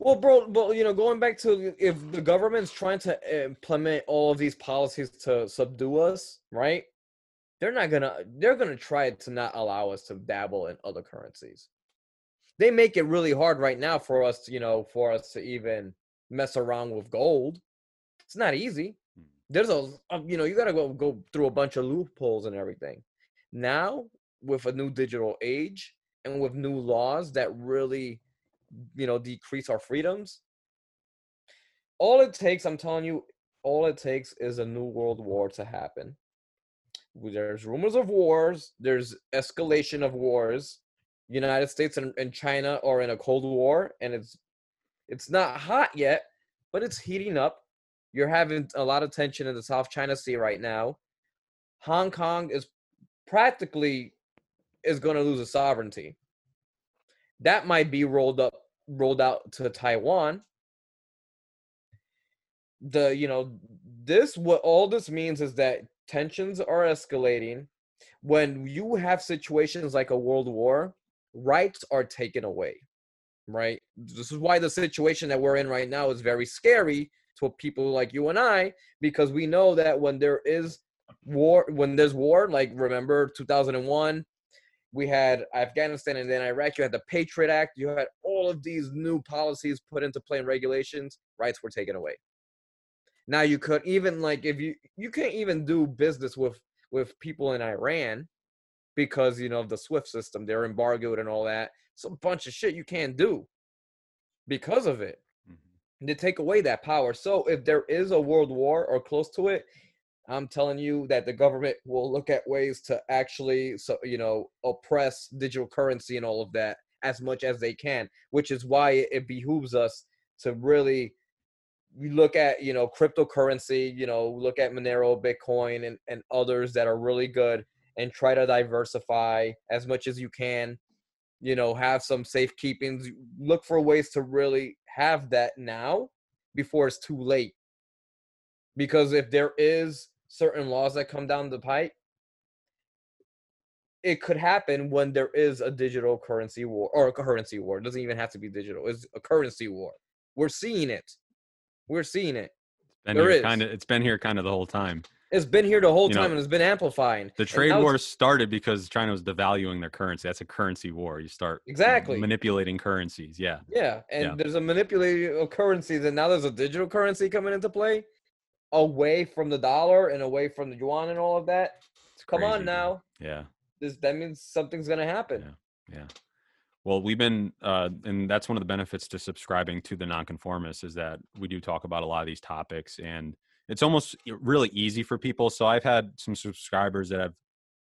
well, bro, but you know, going back to if the government's trying to implement all of these policies to subdue us, right? They're not gonna. They're gonna try to not allow us to dabble in other currencies. They make it really hard right now for us, you know, for us to even mess around with gold. It's not easy. Hmm. There's a, a you know, you gotta go go through a bunch of loopholes and everything. Now, with a new digital age and with new laws that really you know decrease our freedoms all it takes i'm telling you all it takes is a new world war to happen there's rumors of wars there's escalation of wars united states and, and china are in a cold war and it's it's not hot yet but it's heating up you're having a lot of tension in the south china sea right now hong kong is practically is going to lose a sovereignty that might be rolled up rolled out to Taiwan. The you know this what all this means is that tensions are escalating. When you have situations like a world war, rights are taken away. Right? This is why the situation that we're in right now is very scary to people like you and I because we know that when there is war when there's war like remember 2001 we had Afghanistan and then Iraq. You had the Patriot Act. You had all of these new policies put into play and regulations. Rights were taken away. Now you could even like if you you can't even do business with with people in Iran because you know of the SWIFT system. They're embargoed and all that. It's a bunch of shit you can't do because of it. They take away that power. So if there is a world war or close to it, I'm telling you that the government will look at ways to actually, so you know, oppress digital currency and all of that as much as they can. Which is why it behooves us to really look at you know cryptocurrency. You know, look at Monero, Bitcoin, and and others that are really good, and try to diversify as much as you can. You know, have some safekeepings. Look for ways to really have that now before it's too late because if there is certain laws that come down the pipe, it could happen when there is a digital currency war or a currency war. It doesn't even have to be digital. It's a currency war. We're seeing it. We're seeing it. Been there is. Kind of, it's been here kind of the whole time. It's been here the whole you time know, and it's been amplifying. The trade war started because China was devaluing their currency. That's a currency war. You start exactly manipulating currencies. Yeah. Yeah. And yeah. there's a manipulating of currencies, and now there's a digital currency coming into play away from the dollar and away from the yuan and all of that. It's Come crazy, on now. Yeah. This that means something's gonna happen. Yeah. Yeah. Well, we've been, uh, and that's one of the benefits to subscribing to the nonconformist is that we do talk about a lot of these topics, and it's almost really easy for people. So I've had some subscribers that have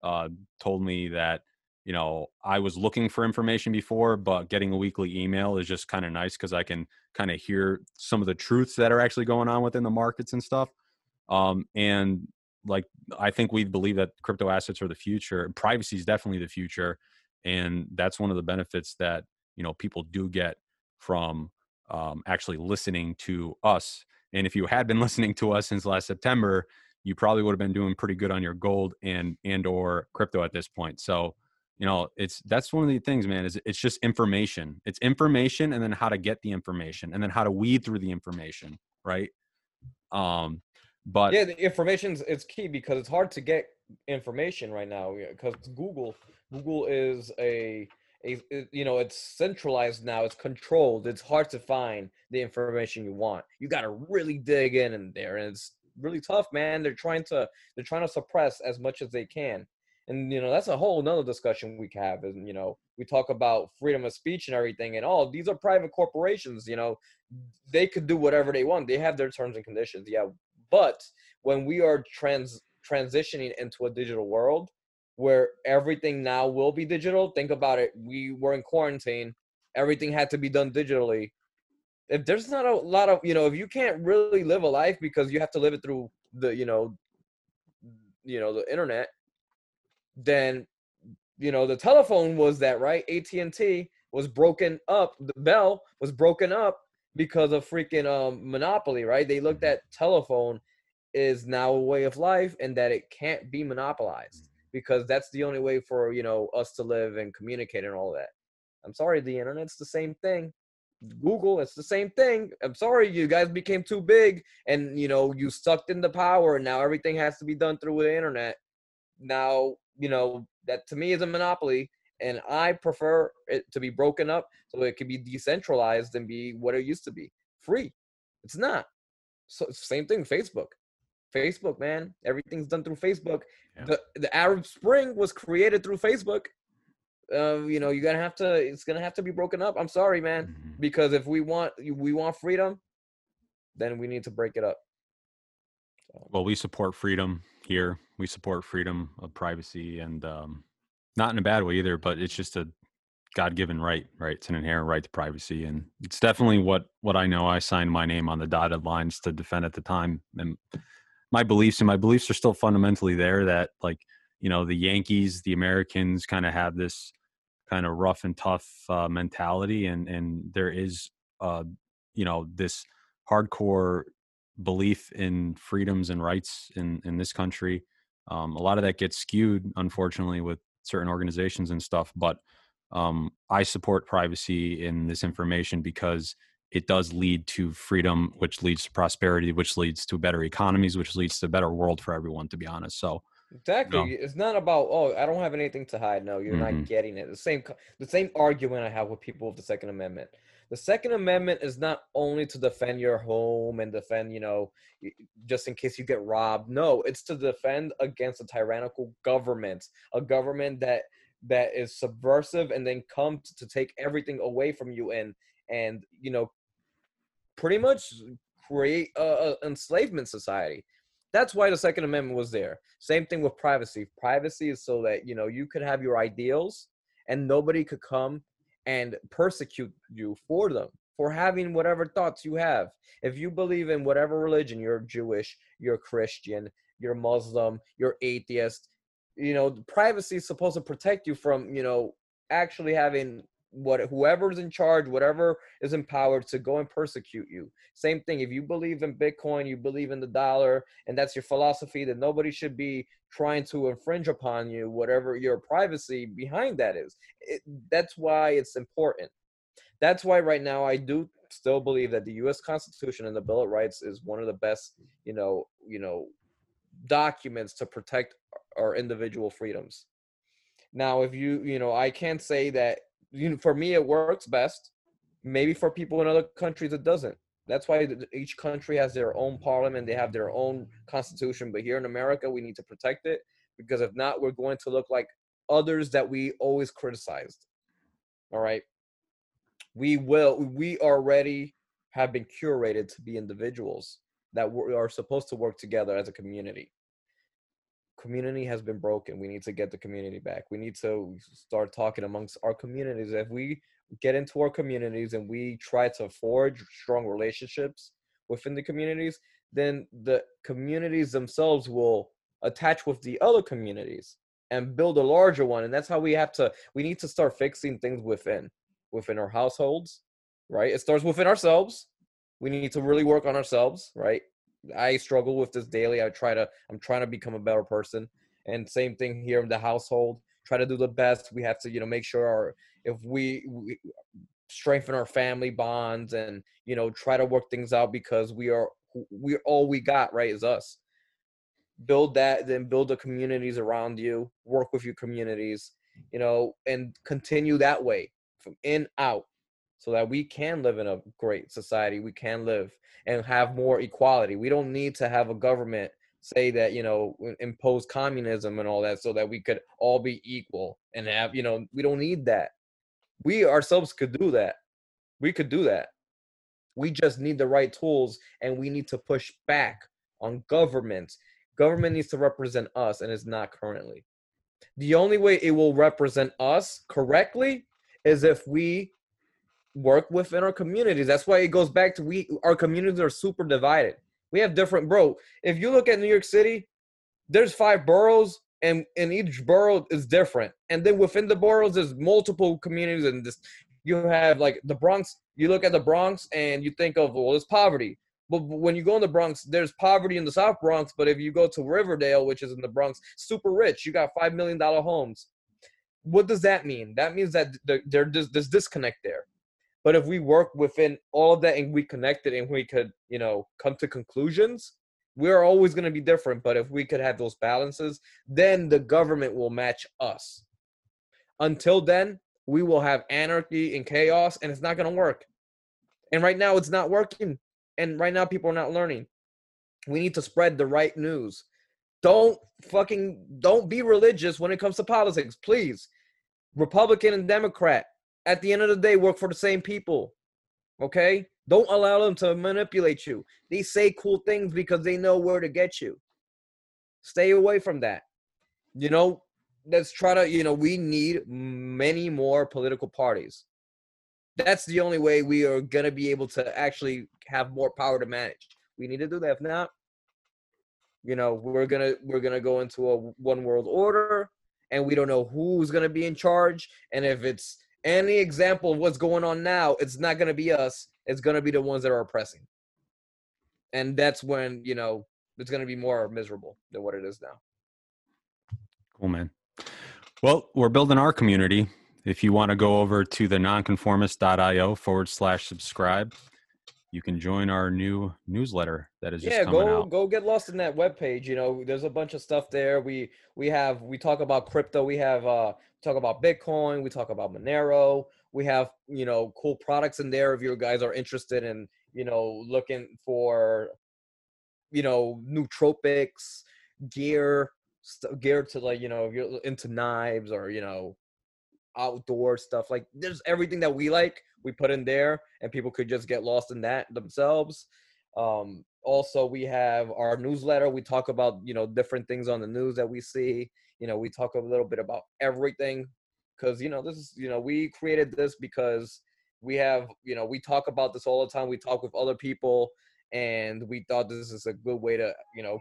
uh, told me that you know I was looking for information before, but getting a weekly email is just kind of nice because I can kind of hear some of the truths that are actually going on within the markets and stuff. Um, and like I think we believe that crypto assets are the future. Privacy is definitely the future, and that's one of the benefits that you know people do get from um, actually listening to us. And if you had been listening to us since last September, you probably would have been doing pretty good on your gold and and or crypto at this point. So you know it's that's one of the things man is it's just information it's information and then how to get the information and then how to weed through the information right um but yeah, the information's it's key because it's hard to get information right now because Google Google is a you know it's centralized now it's controlled it's hard to find the information you want. You got to really dig in in there and it's really tough man. They're trying to they're trying to suppress as much as they can. And you know that's a whole another discussion we have and you know we talk about freedom of speech and everything and all. These are private corporations you know they could do whatever they want. They have their terms and conditions yeah. But when we are trans transitioning into a digital world where everything now will be digital, think about it. We were in quarantine, everything had to be done digitally. if there's not a lot of you know if you can't really live a life because you have to live it through the you know you know the internet then you know the telephone was that right? AT&T was broken up. The bell was broken up because of freaking um monopoly right? They looked at telephone is now a way of life and that it can't be monopolized because that's the only way for you know us to live and communicate and all that. I'm sorry the internet's the same thing. Google it's the same thing. I'm sorry you guys became too big and you know you sucked in the power and now everything has to be done through the internet. Now you know that to me is a monopoly and i prefer it to be broken up so it can be decentralized and be what it used to be. Free. It's not. So same thing facebook facebook man everything's done through facebook Yeah. the the arab spring was created through facebook uh, you know you're gonna have to it's gonna have to be broken up i'm sorry man Mhm. because if we want we want freedom then we need to break it up Well, we support freedom here. We support freedom of privacy, and um, not in a bad way either. But it's just a God-given right, right? It's an inherent right to privacy, and it's definitely what what I know. I signed my name on the dotted lines to defend at the time, and my beliefs and my beliefs are still fundamentally there. That like you know the Yankees, the Americans, kind of have this kind of rough and tough uh, mentality, and and there is uh, you know this hardcore belief in freedoms and rights in in this country. Um, a lot of that gets skewed, unfortunately, with certain organizations and stuff. But um, I support privacy in this information because it does lead to freedom, which leads to prosperity, which leads to better economies, which leads to a better world for everyone. To be honest, so Exactly. It's not about oh I don't have anything to hide. No, you're Mhm. not getting it. The same the same argument I have with people of the Second Amendment. The Second Amendment is not only to defend your home and defend you know just in case you get robbed. No, it's to defend against a tyrannical government, a government that that is subversive and then comes to take everything away from you and and you know pretty much create a, a enslavement society. That's why the second amendment was there. Same thing with privacy. Privacy is so that you know you could have your ideals and nobody could come and persecute you for them for having whatever thoughts you have. If you believe in whatever religion you're jewish you're christian you're muslim you're atheist you know privacy is supposed to protect you from you know actually having what whoever's in charge whatever is empowered to go and persecute you. Same thing if you believe in bitcoin you believe in the dollar and that's your philosophy that nobody should be trying to infringe upon you whatever your privacy behind that is. It, that's why it's important. That's why right now i do still believe that the us constitution and the bill of rights is one of the best you know you know documents to protect our individual freedoms. Now if you you know i can't say that you know, for me it works best maybe for people in other countries it doesn't. That's why each country has their own parliament they have their own constitution but here in america we need to protect it because if not we're going to look like others that we always criticized. All right? We will we already have been curated to be individuals that we are supposed to work together as a community community has been broken we need to get the community back. We need to start talking amongst our communities. If we get into our communities and we try to forge strong relationships within the communities then the communities themselves will attach with the other communities and build a larger one and that's how we have to we need to start fixing things within within our households right? It starts within ourselves. We need to really work on ourselves right i struggle with this daily i try to i'm trying to become a better person and same thing here in the household try to do the best we have to you know make sure our if we, we strengthen our family bonds and you know try to work things out because we are we all we got right is us. Build that then build the communities around you work with your communities you know and continue that way from in out so that we can live in a great society we can live and have more equality. We don't need to have a government say that you know impose communism and all that so that we could all be equal and have you know we don't need that. We ourselves could do that. We could do that. We just need the right tools and we need to push back on government. Government needs to represent us and it's not currently. The only way it will represent us correctly is if we work within our communities. That's why it goes back to we our communities are super divided. We have different bro. If you look at New York City, there's five boroughs and and each borough is different. And then within the boroughs there's multiple communities and this you have like the Bronx, you look at the Bronx and you think of well, it's poverty. But when you go in the Bronx, there's poverty in the South Bronx. But if you go to Riverdale, which is in the Bronx, super rich, you got five million dollar homes. What does that mean? That means that there's this disconnect there. But if we work within all of that and we connect it and we could, you know, come to conclusions, we're always going to be different. But if we could have those balances, then the government will match us. Until then, we will have anarchy and chaos, and it's not going to work. And right now, it's not working. And right now, people are not learning. We need to spread the right news. Don't fucking don't be religious when it comes to politics, please. Republican and Democrat, at the end of the day, work for the same people. Okay? Don't allow them to manipulate you. They say cool things because they know where to get you. Stay away from that. You know, let's try to, you know, we need many more political parties. That's the only way we are going to be able to actually have more power to manage. We need to do that. If not, you know, we're going to we're going to go into a one world order and we don't know who's going to be in charge and if it's any example of what's going on now, it's not going to be us. It's going to be the ones that are oppressing. And that's when, you know, it's going to be more miserable than what it is now. Cool, man. Well, we're building our community. If you want to go over to the nonconformist.io forward slash subscribe, you can join our new newsletter that is just yeah, coming go out. go get lost in that web page. You know, there's a bunch of stuff there. We we have we talk about crypto. We have uh talk about Bitcoin. We talk about Monero. We have you know cool products in there if you guys are interested in you know looking for you know nootropics gear st- geared to like you know if you're into knives or you know outdoor stuff like there's everything that we like we put in there and people could just get lost in that themselves. Um also we have our newsletter. We talk about you know different things on the news that we see. You know we talk a little bit about everything because you know this is you know we created this because we have you know we talk about this all the time. We talk with other people and we thought this is a good way to you know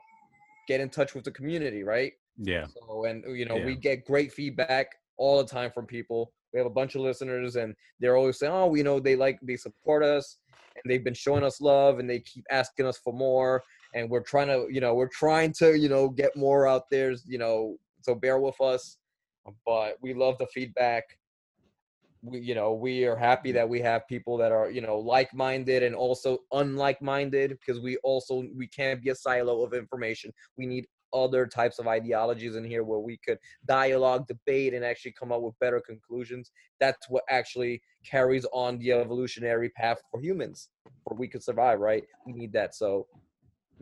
get in touch with the community right? Yeah. So and you know yeah. we get great feedback all the time from people we have a bunch of listeners and they're always saying oh you know they like they support us and they've been showing us love and they keep asking us for more and we're trying to you know we're trying to you know get more out there you know so bear with us. But we love the feedback we you know we are happy that we have people that are you know like-minded and also unlike-minded because we also we can't be a silo of information. We need other types of ideologies in here where we could dialogue debate and actually come up with better conclusions. That's what actually carries on the evolutionary path for humans for we could survive right? We need that. So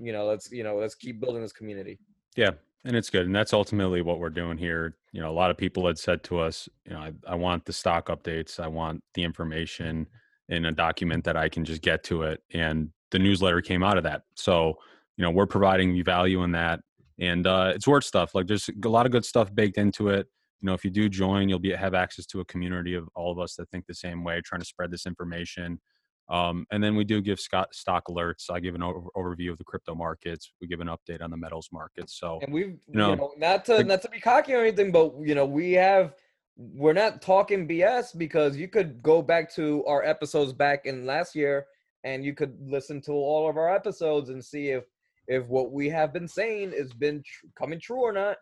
you know let's you know let's keep building this community. Yeah and it's good and that's ultimately what we're doing here. You know a lot of people had said to us you know i, I want the stock updates i want the information in a document that i can just get to it and the newsletter came out of that. So you know we're providing value in that and uh, it's worth stuff like there's a lot of good stuff baked into it. You know if you do join you'll be have access to a community of all of us that think the same way trying to spread this information um, and then we do give Scott stock alerts. I give an over, overview of the crypto markets. We give an update on the metals markets. So, and we've, you know, you know not to not to be cocky or anything, but you know, we have we're not talking BS because you could go back to our episodes back in last year and you could listen to all of our episodes and see if if what we have been saying has been tr- coming true or not.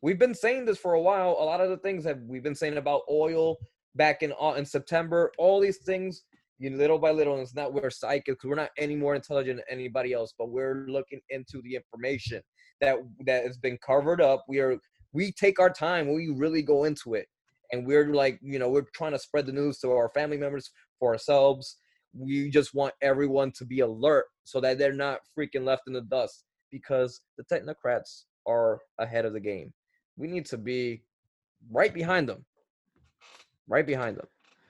We've been saying this for a while. A lot of the things that we've been saying about oil back in uh, in September, all these things you little by little, and it's not we're psychic because we're not any more intelligent than anybody else, but we're looking into the information that that has been covered up. We are we take our time, we really go into it, and we're like, you know, we're trying to spread the news to our family members, for ourselves. We just want everyone to be alert so that they're not freaking left in the dust because the technocrats are ahead of the game. We need to be right behind them. Right behind them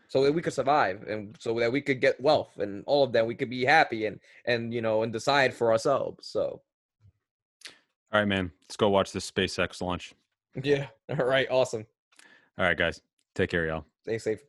so that we could survive and so that we could get wealth and all of that we could be happy and and you know and decide for ourselves so. All right man let's go watch this spacex launch. Yeah all right awesome. All right guys take care y'all. Stay safe